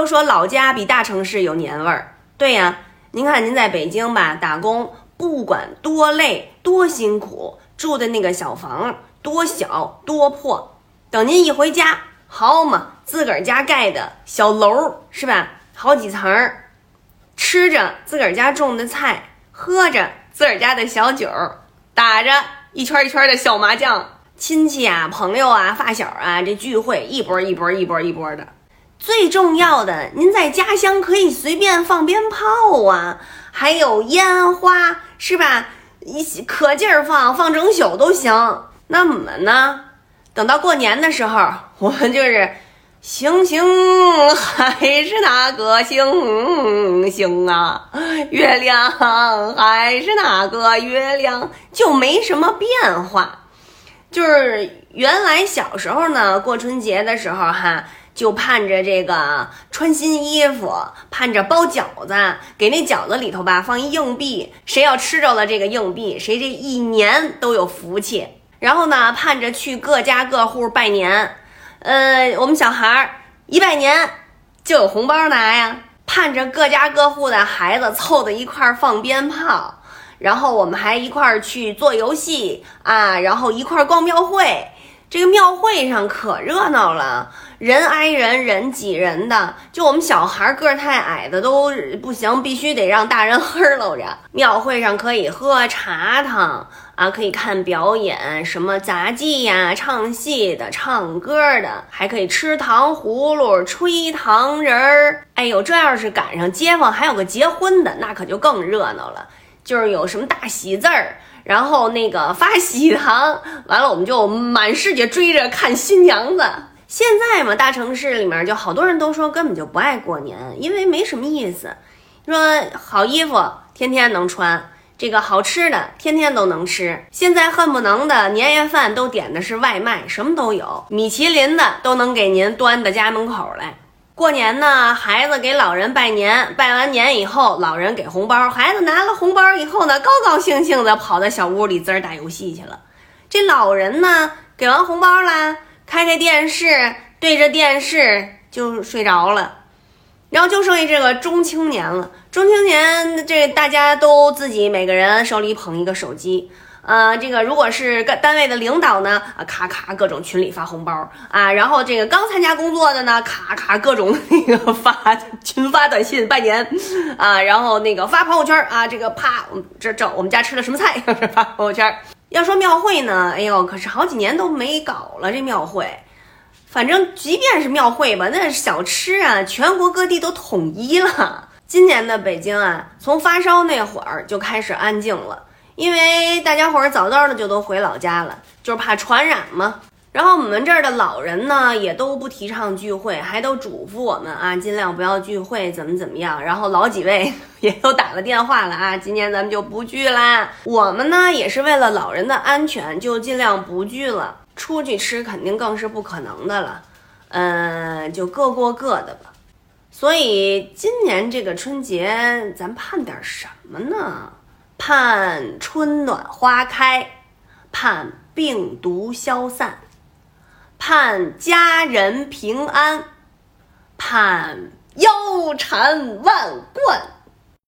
都说老家比大城市有年味儿。对呀，您看您在北京吧打工，不管多累多辛苦，住的那个小房多小多破，等您一回家，好嘛，自个儿家盖的小楼是吧？好几层儿，吃着自个儿家种的菜，喝着自个儿家的小酒，打着一圈一圈的小麻将，亲戚啊、朋友啊、发小啊，这聚会一波一波一波一波的。最重要的，您在家乡可以随便放鞭炮啊，还有烟花，是吧？一可劲儿放，放整宿都行。那我们呢？等到过年的时候，我们就是星星还是那个星星啊，月亮还是那个月亮，就没什么变化。就是原来小时候呢，过春节的时候哈。就盼着这个穿新衣服，盼着包饺子，给那饺子里头吧放一硬币，谁要吃着了这个硬币，谁这一年都有福气。然后呢，盼着去各家各户拜年，呃，我们小孩儿一拜年就有红包拿呀。盼着各家各户的孩子凑在一块儿放鞭炮，然后我们还一块儿去做游戏啊，然后一块儿逛庙会。这个庙会上可热闹了，人挨人，人挤人的。就我们小孩个儿太矮的都不行，必须得让大人呵搂着。庙会上可以喝茶汤啊，可以看表演，什么杂技呀、唱戏的、唱歌的，还可以吃糖葫芦、吹糖人儿。哎呦，这要是赶上街坊还有个结婚的，那可就更热闹了，就是有什么大喜字儿。然后那个发喜糖，完了我们就满世界追着看新娘子。现在嘛，大城市里面就好多人都说根本就不爱过年，因为没什么意思。说好衣服天天能穿，这个好吃的天天都能吃。现在恨不能的年夜饭都点的是外卖，什么都有，米其林的都能给您端到家门口来。过年呢，孩子给老人拜年，拜完年以后，老人给红包，孩子拿了红包以后呢，高高兴兴的跑到小屋里滋儿打游戏去了。这老人呢，给完红包啦，开开电视，对着电视就睡着了。然后就剩下这个中青年了，中青年这大家都自己每个人手里捧一个手机。呃，这个如果是个单位的领导呢，啊，咔咔各种群里发红包啊，然后这个刚参加工作的呢，咔咔各种那个发群发短信拜年啊，然后那个发朋友圈啊，这个啪，这这我们家吃了什么菜，发朋友圈。要说庙会呢，哎呦，可是好几年都没搞了这庙会。反正即便是庙会吧，那小吃啊，全国各地都统一了。今年的北京啊，从发烧那会儿就开始安静了。因为大家伙儿早早的就都回老家了，就是怕传染嘛。然后我们这儿的老人呢，也都不提倡聚会，还都嘱咐我们啊，尽量不要聚会，怎么怎么样。然后老几位也都打了电话了啊，今年咱们就不聚啦。我们呢，也是为了老人的安全，就尽量不聚了。出去吃肯定更是不可能的了，嗯，就各过各的吧。所以今年这个春节，咱盼点什么呢？盼春暖花开，盼病毒消散，盼家人平安，盼腰缠万贯。